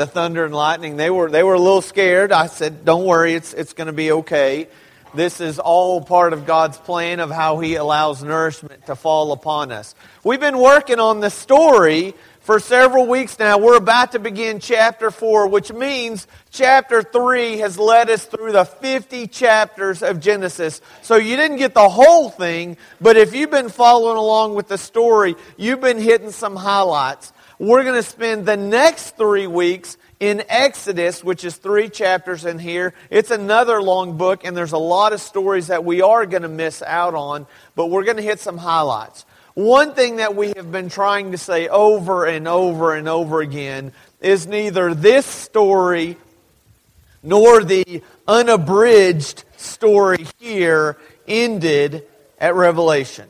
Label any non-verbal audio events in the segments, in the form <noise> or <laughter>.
the thunder and lightning. They were, they were a little scared. I said, Don't worry, it's, it's going to be okay. This is all part of God's plan of how He allows nourishment to fall upon us. We've been working on the story for several weeks now. We're about to begin chapter 4, which means chapter 3 has led us through the 50 chapters of Genesis. So you didn't get the whole thing, but if you've been following along with the story, you've been hitting some highlights. We're going to spend the next three weeks in Exodus, which is three chapters in here. It's another long book, and there's a lot of stories that we are going to miss out on, but we're going to hit some highlights. One thing that we have been trying to say over and over and over again is neither this story nor the unabridged story here ended at Revelation.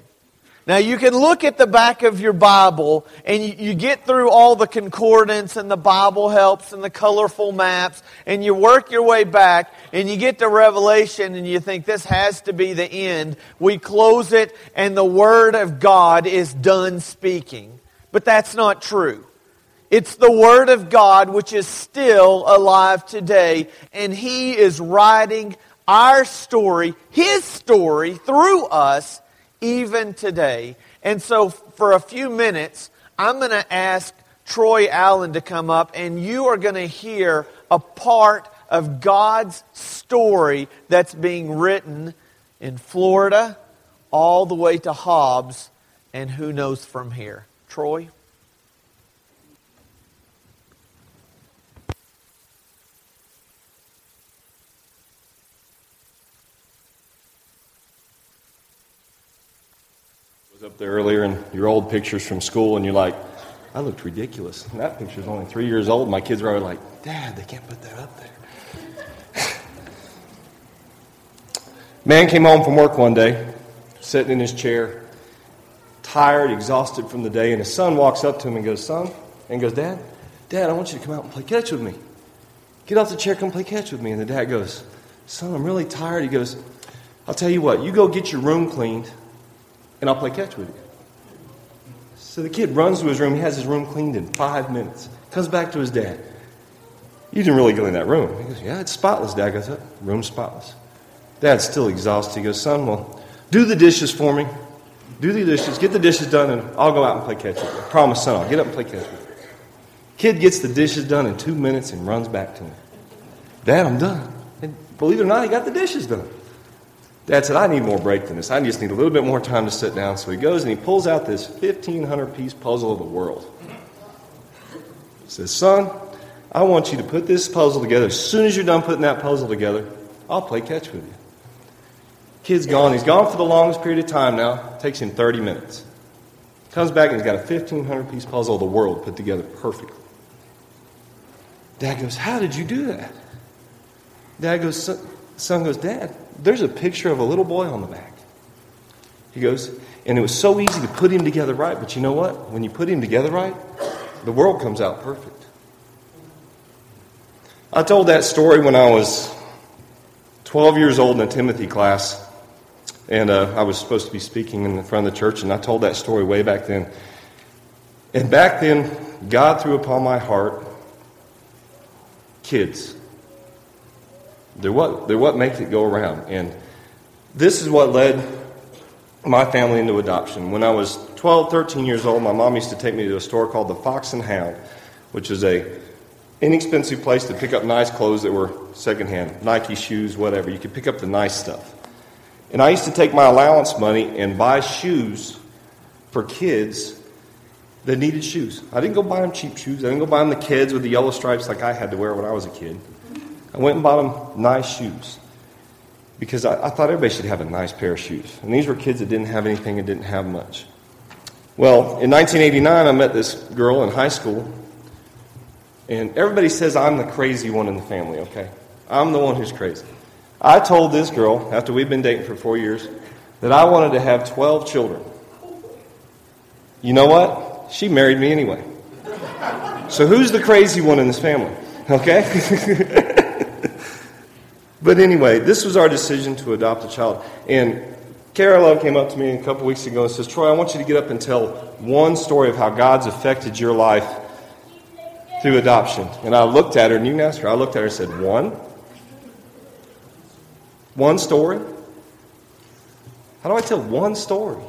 Now, you can look at the back of your Bible and you, you, get through all the concordance and the Bible helps and the colorful maps, and you work your way back and you get to Revelation and you think this has to be the end. We close it and the Word of God is done speaking. But that's not true. It's the Word of God which is still alive today, and He is writing our story, His story, through us even today. And so, for a few minutes, I'm going to ask Troy Allen to come up, and you are going to hear a part of God's story that's being written in Florida all the way to Hobbs, and who knows from here. Troy? Was up there earlier in your old pictures from school, and you're like, I looked ridiculous. And that picture's only three years old. My kids are like, Dad, they can't put that up there. <laughs> Man came home from work one day, sitting in his chair, tired, exhausted from the day, and his son walks up to him and goes, Son, and goes, Dad, Dad, I want you to come out and play catch with me. Get off the chair, come play catch with me. And the dad goes, Son, I'm really tired. He goes, I'll tell you what, you go get your room cleaned and I'll play catch with you. So the kid runs to his room. He has his room cleaned in five minutes. Comes back to his dad. You didn't really go in that room. He goes, Yeah, it's spotless. Dad goes, oh, Room's spotless. Dad's still exhausted. He goes, Son, well, do the dishes for me. Do the dishes. Get the dishes done, and I'll go out and play catch with you. I promise, son, I'll get up and play catch with you. Kid gets the dishes done in two minutes and runs back to me. Dad, I'm done. And believe it or not, he got the dishes done. Dad said, I need more break than this. I just need a little bit more time to sit down. So he goes and he pulls out this 1,500 piece puzzle of the world. He says, Son, I want you to put this puzzle together. As soon as you're done putting that puzzle together, I'll play catch with you. Kid's gone. He's gone for the longest period of time now. It takes him 30 minutes. Comes back and he's got a 1,500 piece puzzle of the world put together perfectly. Dad goes, How did you do that? Dad goes, Son goes, Dad, there's a picture of a little boy on the back. He goes, and it was so easy to put him together right, but you know what? When you put him together right, the world comes out perfect. I told that story when I was 12 years old in a Timothy class, and uh, I was supposed to be speaking in the front of the church, and I told that story way back then. And back then, God threw upon my heart kids. They're what, they're what makes it go around. And this is what led my family into adoption. When I was 12, 13 years old, my mom used to take me to a store called the Fox and Hound, which is a inexpensive place to pick up nice clothes that were secondhand, Nike shoes, whatever. You could pick up the nice stuff. And I used to take my allowance money and buy shoes for kids that needed shoes. I didn't go buy them cheap shoes. I didn't go buy them the kids with the yellow stripes like I had to wear when I was a kid. I went and bought them nice shoes because I, I, thought everybody should have a nice pair of shoes. And these were kids that didn't have anything and didn't have much. Well, in 1989, I met this girl in high school, and everybody says I'm the crazy one in the family, okay? I'm the one who's crazy. I told this girl, after we'd been dating for four years, that I wanted to have 12 children. You know what? She married me anyway. So who's the crazy one in this family? Okay? <laughs> But anyway, this was our decision to adopt a child. And Kara came up to me a couple weeks ago and says, Troy, I want you to get up and tell one story of how God's affected your life through adoption. And I looked at her, and you can ask her, I looked at her and said, One? One story? How do I tell one story?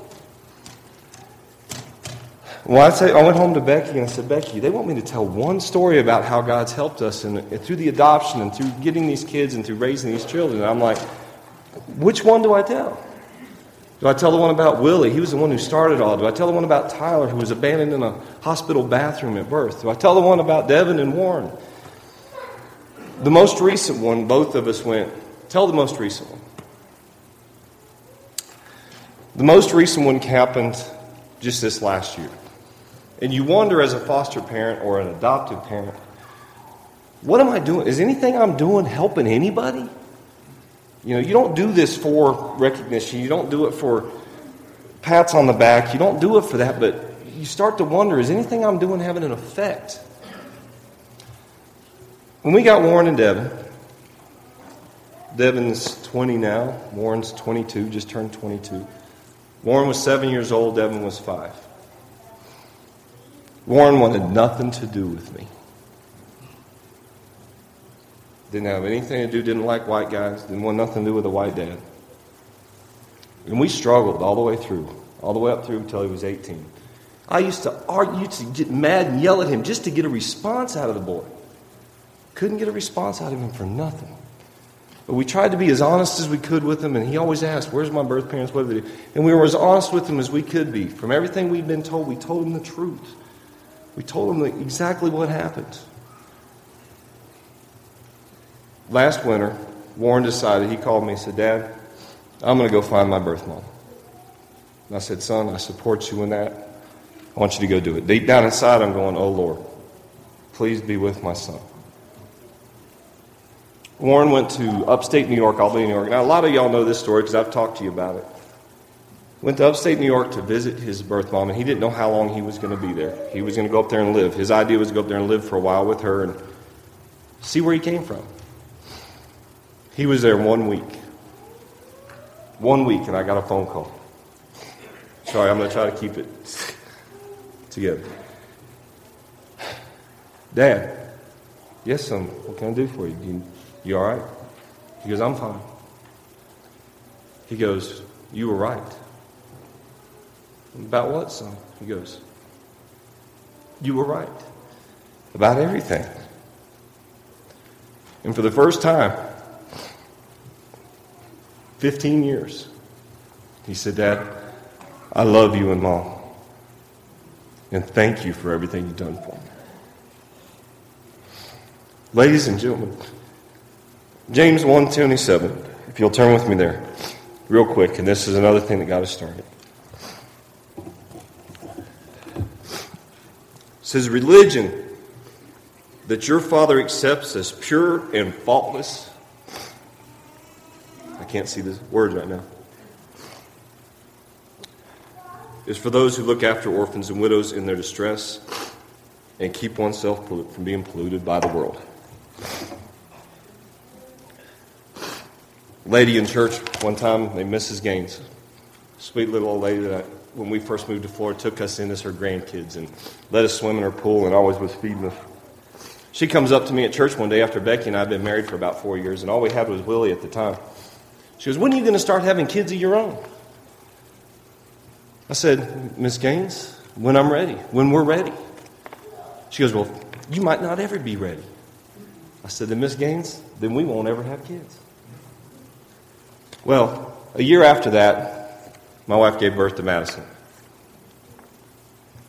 Well, I, say, I went home to Becky and I said, Becky, they want me to tell one story about how God's helped us and, and through the adoption and through getting these kids and through raising these children. And I'm like, which one do I tell? Do I tell the one about Willie? He was the one who started all. Do I tell the one about Tyler, who was abandoned in a hospital bathroom at birth? Do I tell the one about Devin and Warren? The most recent one, both of us went, tell the most recent one. The most recent one happened just this last year. And you wonder as a foster parent or an adoptive parent, what am I doing? Is anything I'm doing helping anybody? You know, you don't do this for recognition. You don't do it for pats on the back. You don't do it for that, but you start to wonder is anything I'm doing having an effect? When we got Warren and Devin, Devin's 20 now, Warren's 22, just turned 22. Warren was seven years old, Devin was five. Warren wanted nothing to do with me. Didn't have anything to do, didn't like white guys, didn't want nothing to do with a white dad. And we struggled all the way through, all the way up through until he was 18. I used to argue, used to get mad and yell at him just to get a response out of the boy. Couldn't get a response out of him for nothing. But we tried to be as honest as we could with him, and he always asked, Where's my birth parents? What did they do? And we were as honest with him as we could be. From everything we'd been told, we told him the truth. We told him exactly what happened. Last winter, Warren decided, he called me and said, Dad, I'm going to go find my birth mom. And I said, Son, I support you in that. I want you to go do it. Deep down inside, I'm going, Oh Lord, please be with my son. Warren went to upstate New York, Albany, New York. Now, a lot of y'all know this story because I've talked to you about it. Went to upstate New York to visit his birth mom, and he didn't know how long he was going to be there. He was going to go up there and live. His idea was to go up there and live for a while with her and see where he came from. He was there one week. One week, and I got a phone call. Sorry, I'm going to try to keep it together. Dad, yes, son, what can I do for you? You, you all right? He goes, I'm fine. He goes, You were right. About what, son? He goes, You were right. About everything. And for the first time, 15 years, he said, Dad, I love you and mom. And thank you for everything you've done for me. Ladies and gentlemen, James 1:27. If you'll turn with me there, real quick, and this is another thing that got us started. It says religion that your Father accepts as pure and faultless. I can't see the words right now. Is for those who look after orphans and widows in their distress and keep oneself from being polluted by the world. Lady in church one time named Mrs. Gaines, sweet little old lady that I, when we first moved to Florida took us in as her grandkids and let us swim in her pool and always was feeding us. She comes up to me at church one day after Becky and I had been married for about four years, and all we had was Willie at the time. She goes, When are you going to start having kids of your own? I said, Miss Gaines, when I'm ready, when we're ready. She goes, Well, you might not ever be ready. I said, Then, Miss Gaines, then we won't ever have kids. Well, a year after that, my wife gave birth to Madison.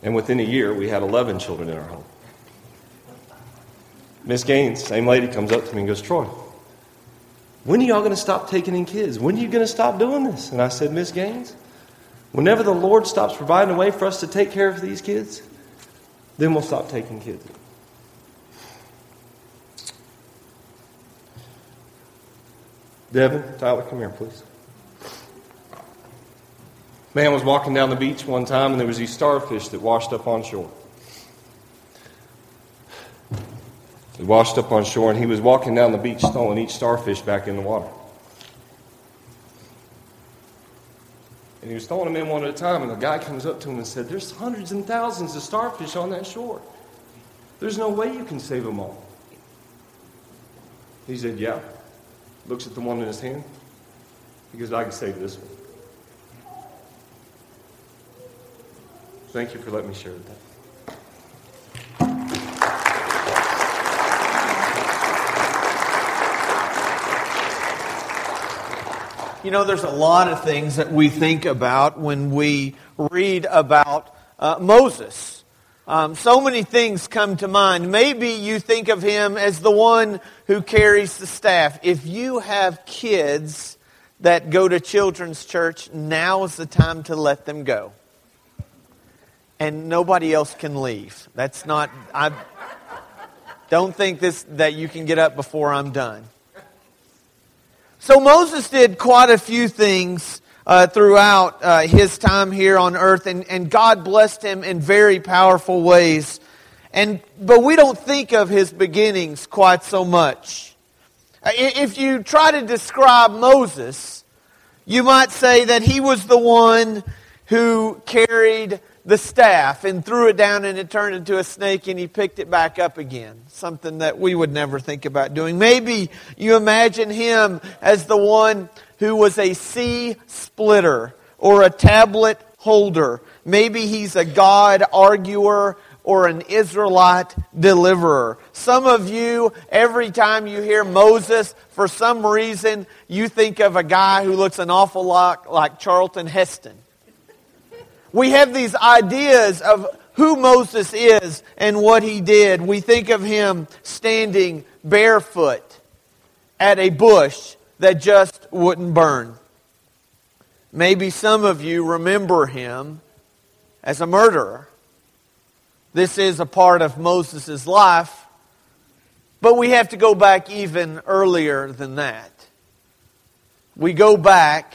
And within a year, we had 11 children in our home. Miss Gaines, same lady, comes up to me and goes, Troy, when are y'all going to stop taking in kids? When are you going to stop doing this? And I said, Miss Gaines, whenever the Lord stops providing a way for us to take care of these kids, then we'll stop taking kids. Devin, Tyler, come here, please. Man was walking down the beach one time, and there was these starfish that washed up on shore. He washed up on shore, and he was walking down the beach, throwing each starfish back in the water. And he was throwing them in one at a time, and the guy comes up to him and said, There's hundreds and thousands of starfish on that shore. There's no way you can save them all. He said, Yeah. Looks at the one in his hand. He goes, I can save this one. Thank you for letting me share that. You know, there's a lot of things that we think about when we read about uh, Moses. Um, so many things come to mind. Maybe you think of him as the one who carries the staff. If you have kids that go to children's church, now is the time to let them go. And nobody else can leave. That's not, I don't think this, that you can get up before I'm done. So Moses did quite a few things uh, throughout uh, his time here on earth, and, and God blessed him in very powerful ways. And, but we don't think of his beginnings quite so much. Uh, if you try to describe Moses, you might say that he was the one who carried the staff and threw it down and it turned into a snake and he picked it back up again. Something that we would never think about doing. Maybe you imagine him as the one who was a sea splitter or a tablet holder. Maybe he's a God arguer or an Israelite deliverer. Some of you, every time you hear Moses, for some reason, you think of a guy who looks an awful lot like Charlton Heston we have these ideas of who Moses is and what he did. We think of him standing barefoot at a bush that just wouldn't burn. Maybe some of you remember him as a murderer. This is a part of Moses' life, but we have to go back even earlier than that. We go back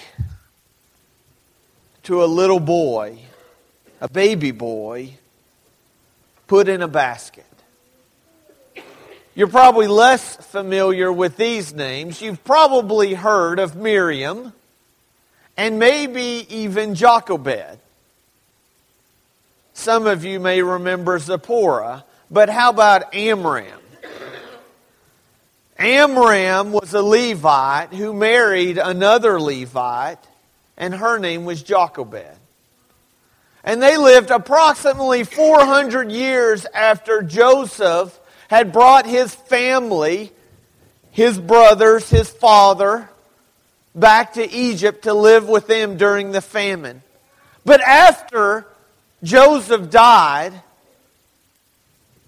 to a little boy a baby boy put in a basket. You're probably less familiar with these names. You've probably heard of Miriam and maybe even Jochebed. Some of you may remember Zipporah, but how about Amram? Amram was a Levite who married another Levite, and her name was Jochebed. And they lived approximately 400 years after Joseph had brought his family, his brothers, his father, back to Egypt to live with them during the famine. But after Joseph died,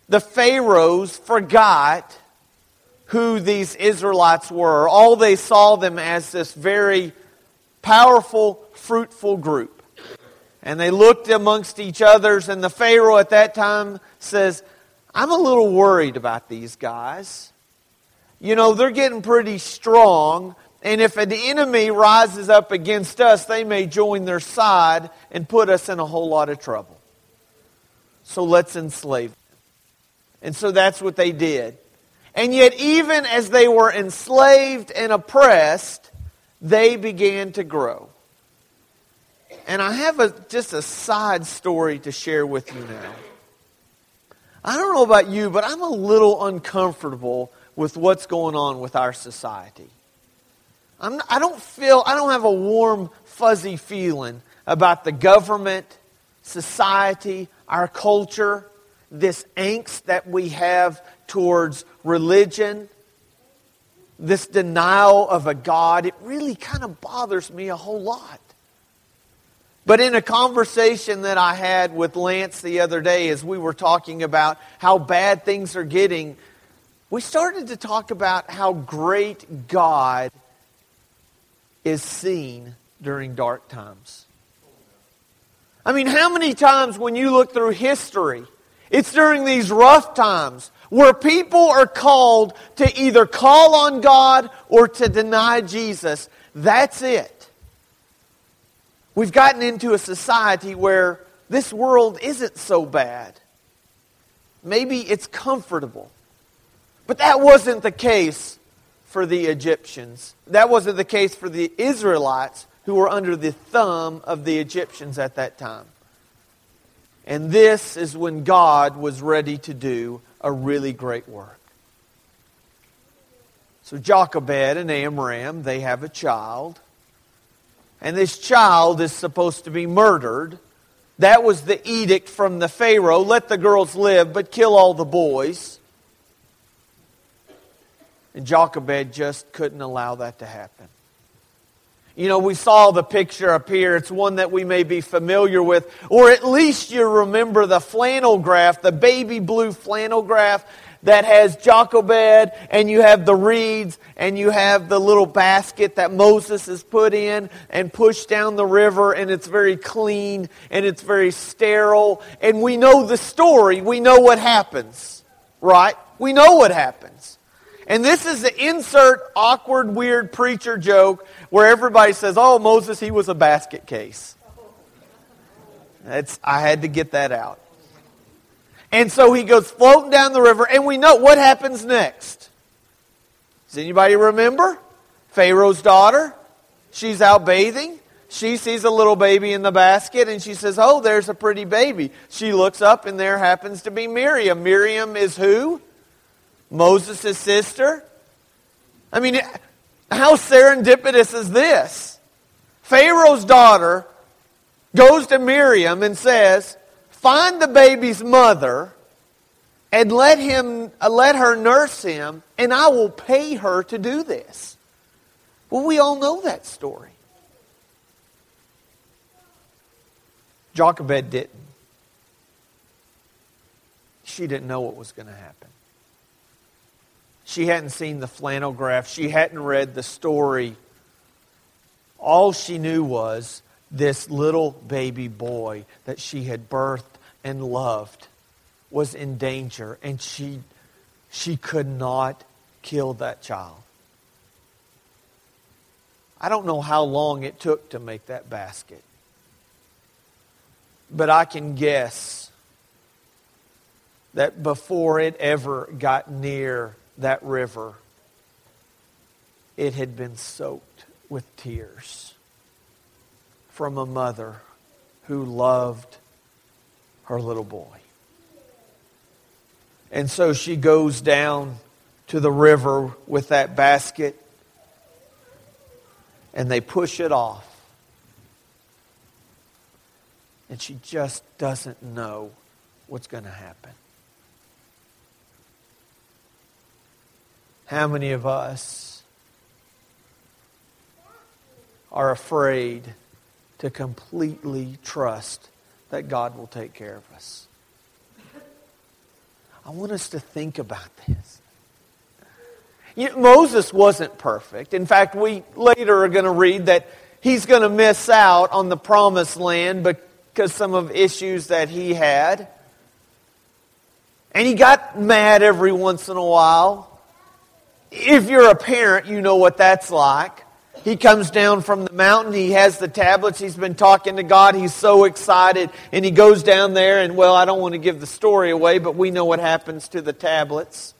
the Pharaohs forgot who these Israelites were. All they saw them as this very powerful, fruitful group. And they looked amongst each others, and the Pharaoh at that time says, I'm a little worried about these guys. You know, they're getting pretty strong, and if an enemy rises up against us, they may join their side and put us in a whole lot of trouble. So let's enslave them. And so that's what they did. And yet, even as they were enslaved and oppressed, they began to grow. And I have a, just a side story to share with you now. I don't know about you, but I'm a little uncomfortable with what's going on with our society. I'm, I don't feel, I don't have a warm, fuzzy feeling about the government, society, our culture, this angst that we have towards religion, this denial of a God. It really kind of bothers me a whole lot. But in a conversation that I had with Lance the other day, as we were talking about how bad things are getting, we started to talk about how great God is seen during dark times. I mean, how many times when you look through history, it's during these rough times where people are called to either call on God or to deny Jesus. That's it. We've gotten into a society where this world isn't so bad. Maybe it's comfortable. But that wasn't the case for the Egyptians. That wasn't the case for the Israelites who were under the thumb of the Egyptians at that time. And this is when God was ready to do a really great work. So Jochebed and Amram, they have a child. And this child is supposed to be murdered. That was the edict from the Pharaoh let the girls live, but kill all the boys. And Jochebed just couldn't allow that to happen. You know, we saw the picture up here. It's one that we may be familiar with, or at least you remember the flannel graph, the baby blue flannel graph that has Jochebed, and you have the reeds, and you have the little basket that Moses has put in and pushed down the river, and it's very clean and it's very sterile. And we know the story. We know what happens, right? We know what happens. And this is the insert awkward, weird preacher joke where everybody says, oh, Moses, he was a basket case. That's, I had to get that out. And so he goes floating down the river, and we know what happens next. Does anybody remember? Pharaoh's daughter. She's out bathing. She sees a little baby in the basket, and she says, Oh, there's a pretty baby. She looks up, and there happens to be Miriam. Miriam is who? Moses' sister. I mean, how serendipitous is this? Pharaoh's daughter goes to Miriam and says, Find the baby's mother and let him uh, let her nurse him and I will pay her to do this. Well, we all know that story. Jochebed didn't. She didn't know what was going to happen. She hadn't seen the flannel graph. She hadn't read the story. All she knew was this little baby boy that she had birthed and loved was in danger, and she, she could not kill that child. I don't know how long it took to make that basket, but I can guess that before it ever got near that river, it had been soaked with tears from a mother who loved her little boy. And so she goes down to the river with that basket and they push it off. And she just doesn't know what's going to happen. How many of us are afraid to completely trust that God will take care of us. I want us to think about this. You know, Moses wasn't perfect. In fact, we later are going to read that he's going to miss out on the promised land because some of issues that he had. And he got mad every once in a while. If you're a parent, you know what that's like. He comes down from the mountain. He has the tablets. He's been talking to God. He's so excited. And he goes down there, and well, I don't want to give the story away, but we know what happens to the tablets.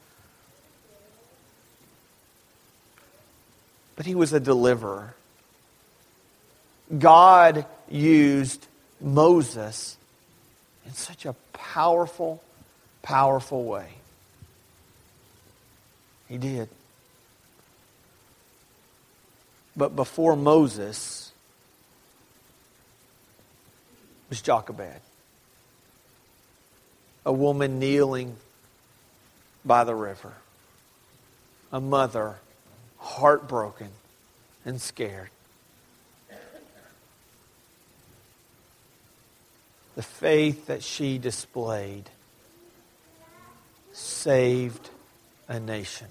But he was a deliverer. God used Moses in such a powerful, powerful way. He did. But before Moses was Jochebed, a woman kneeling by the river, a mother heartbroken and scared. The faith that she displayed saved a nation.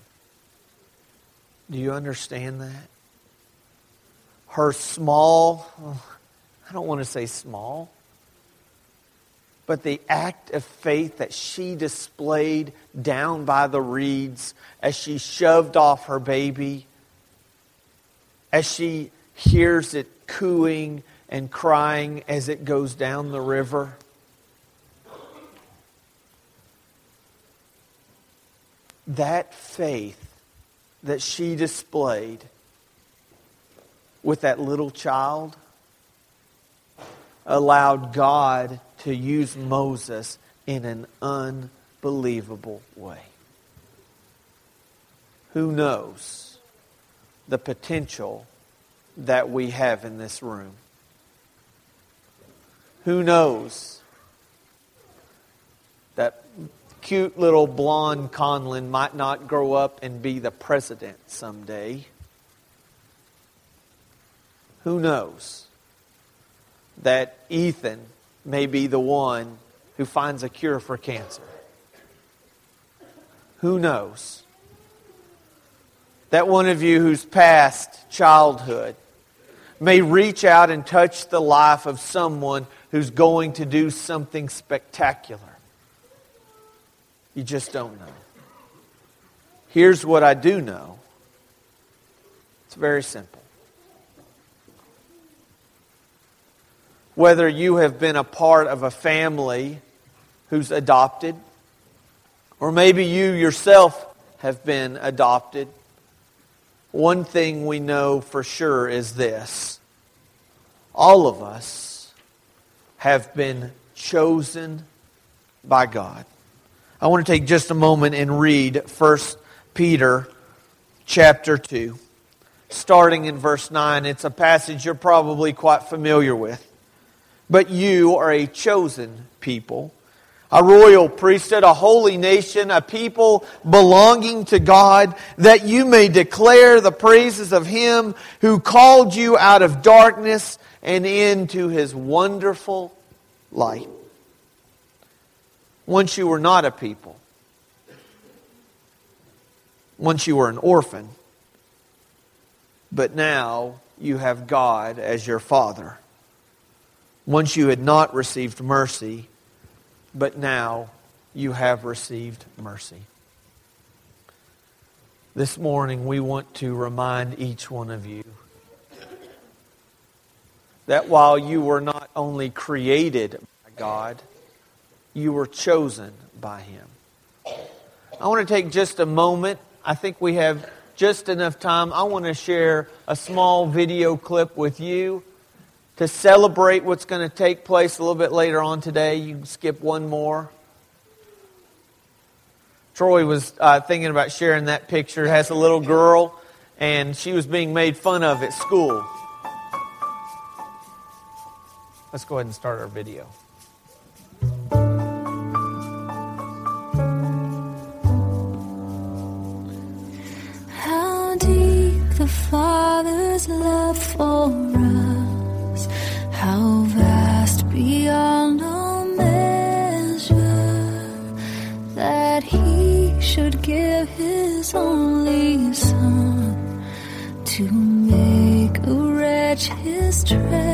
Do you understand that? Her small, oh, I don't want to say small, but the act of faith that she displayed down by the reeds as she shoved off her baby, as she hears it cooing and crying as it goes down the river. That faith that she displayed with that little child allowed God to use Moses in an unbelievable way. Who knows the potential that we have in this room? Who knows that cute little blonde Conlin might not grow up and be the president someday? Who knows that Ethan may be the one who finds a cure for cancer? Who knows? That one of you who's past childhood may reach out and touch the life of someone who's going to do something spectacular. You just don't know. Here's what I do know it's very simple. Whether you have been a part of a family who's adopted, or maybe you yourself have been adopted, one thing we know for sure is this all of us have been chosen by God. I want to take just a moment and read 1 Peter chapter 2, starting in verse 9. It's a passage you're probably quite familiar with. But you are a chosen people, a royal priesthood, a holy nation, a people belonging to God, that you may declare the praises of Him who called you out of darkness and into His wonderful light once you were not a people, once you were an orphan, but now you have God as your Father. Once you had not received mercy, but now you have received mercy. This morning, we want to remind each one of you that while you were not only created by God, you were chosen by Him. I want to take just a moment. I think we have just enough time. I want to share a small video clip with you to celebrate what's going to take place a little bit later on today. You can skip one more. Troy was uh, thinking about sharing that picture. It has a little girl, and she was being made fun of at school. Let's go ahead and start our video. How deep the Father's love for us, His only Son to make a wretch His treasure.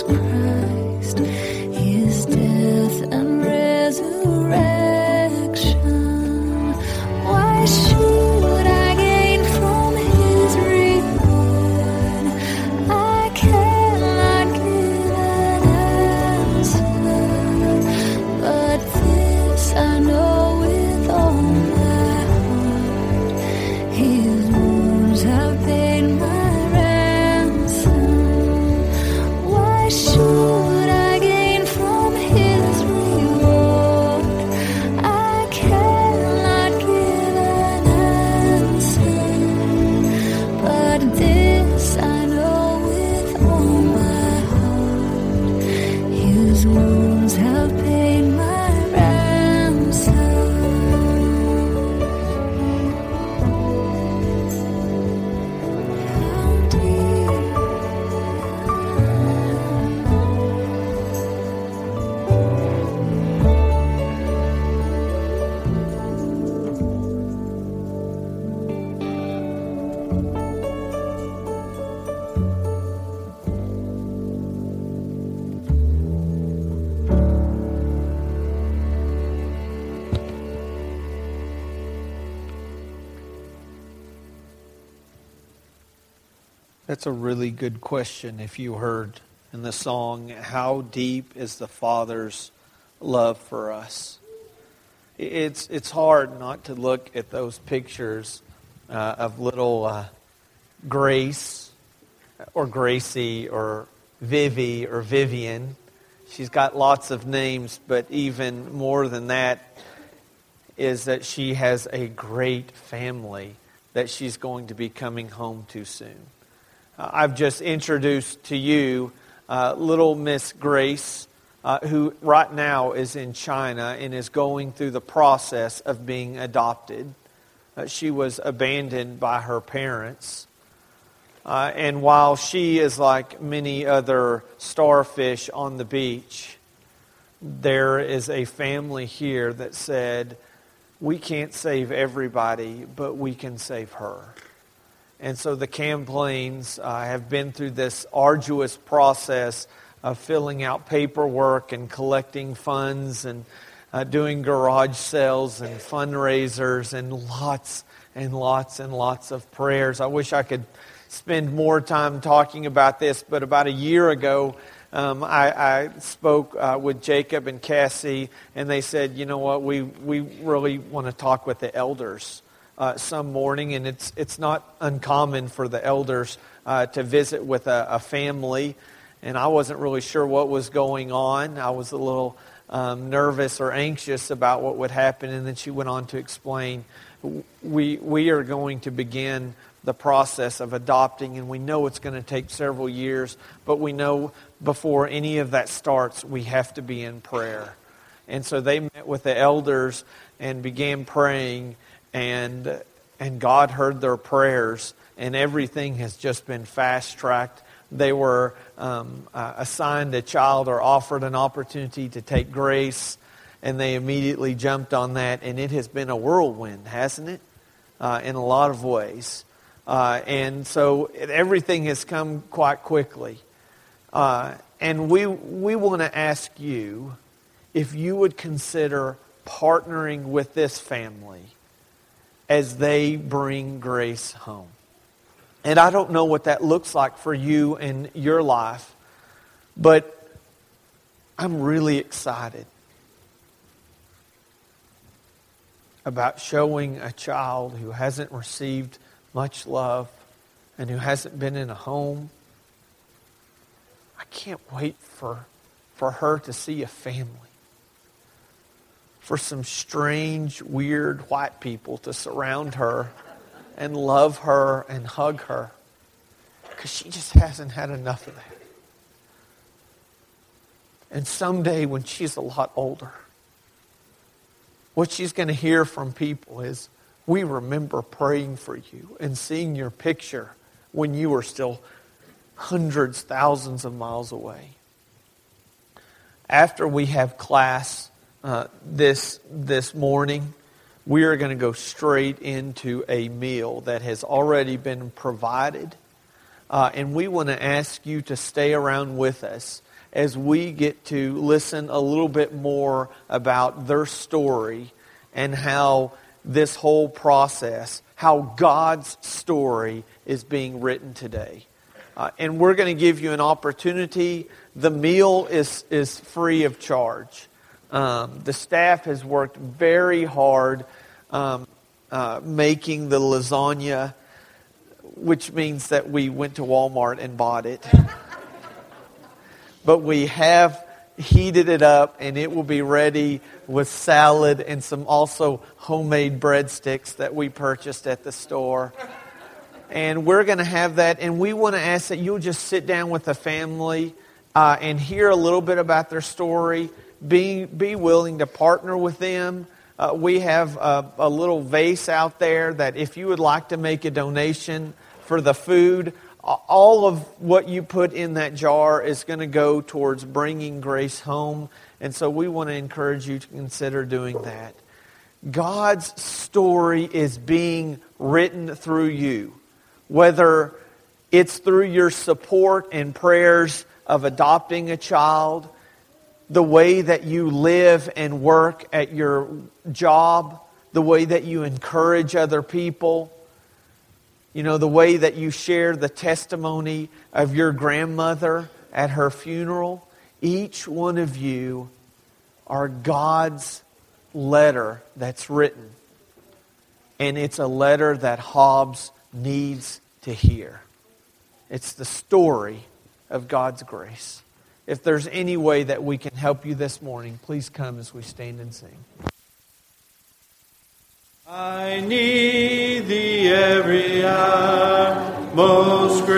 was. That's a really good question. If you heard in the song, How Deep is the Father's Love for Us? It's, it's hard not to look at those pictures uh, of little uh, Grace or Gracie or Vivi or Vivian. She's got lots of names, but even more than that is that she has a great family that she's going to be coming home to soon. I've just introduced to you uh, little Miss Grace, uh, who right now is in China and is going through the process of being adopted. Uh, she was abandoned by her parents. Uh, and while she is like many other starfish on the beach, there is a family here that said, We can't save everybody, but we can save her. And so the Camplains uh, have been through this arduous process of filling out paperwork and collecting funds and uh, doing garage sales and fundraisers and lots and lots and lots of prayers. I wish I could spend more time talking about this, but about a year ago, um, I, I, spoke uh, with Jacob and Cassie, and they said, you know what, we, we really want to talk with the elders uh, some morning, and it's, it's not uncommon for the elders uh, to visit with a, a, family. And I wasn't really sure what was going on. I was a little um, nervous or anxious about what would happen, and then she went on to explain we, we are going to begin the process of adopting, and we know it's going to take several years, but we know before any of that starts, we have to be in prayer. And so they met with the elders and began praying, and, and God heard their prayers, and everything has just been fast tracked. They were um, uh, assigned a child or offered an opportunity to take grace, and they immediately jumped on that, and it has been a whirlwind, hasn't it? Uh, in a lot of ways. Uh, and so it, everything has come quite quickly. Uh, and we, we want to ask you if you would consider partnering with this family as they bring grace home. And I don't know what that looks like for you in your life, but I'm really excited about showing a child who hasn't received much love and who hasn't been in a home. I can't wait for, for her to see a family. For some strange, weird white people to surround her and love her and hug her. Because she just hasn't had enough of that. And someday, when she's a lot older, what she's going to hear from people is, we remember praying for you and seeing your picture when you were still hundreds, thousands of miles away. After we have class uh, this, this morning, we are going to go straight into a meal that has already been provided. Uh, and we want to ask you to stay around with us as we get to listen a little bit more about their story and how this whole process, how God's story is being written today. Uh, and we're going to give you an opportunity. The meal is, is free of charge. Um, the staff has worked very hard um, uh, making the lasagna, which means that we went to Walmart and bought it. but we have heated it up and it will be ready with salad and some also homemade breadsticks that we purchased at the store. And we're going to have that. And we want to ask that you'll just sit down with the family uh, and hear a little bit about their story. Be, be willing to partner with them. Uh, we have a, a little vase out there that if you would like to make a donation for the food, all of what you put in that jar is going to go towards bringing grace home. And so we want to encourage you to consider doing that. God's story is being written through you, whether it's through your support and prayers of adopting a child, the way that you live and work at your job, the way that you encourage other people You know, the way that you share the testimony of your grandmother at her funeral, each one of you are God's letter that's written. And it's a letter that Hobbs needs to hear. It's the story of God's grace. If there's any way that we can help you this morning, please come as we stand and sing. I need thee every hour, most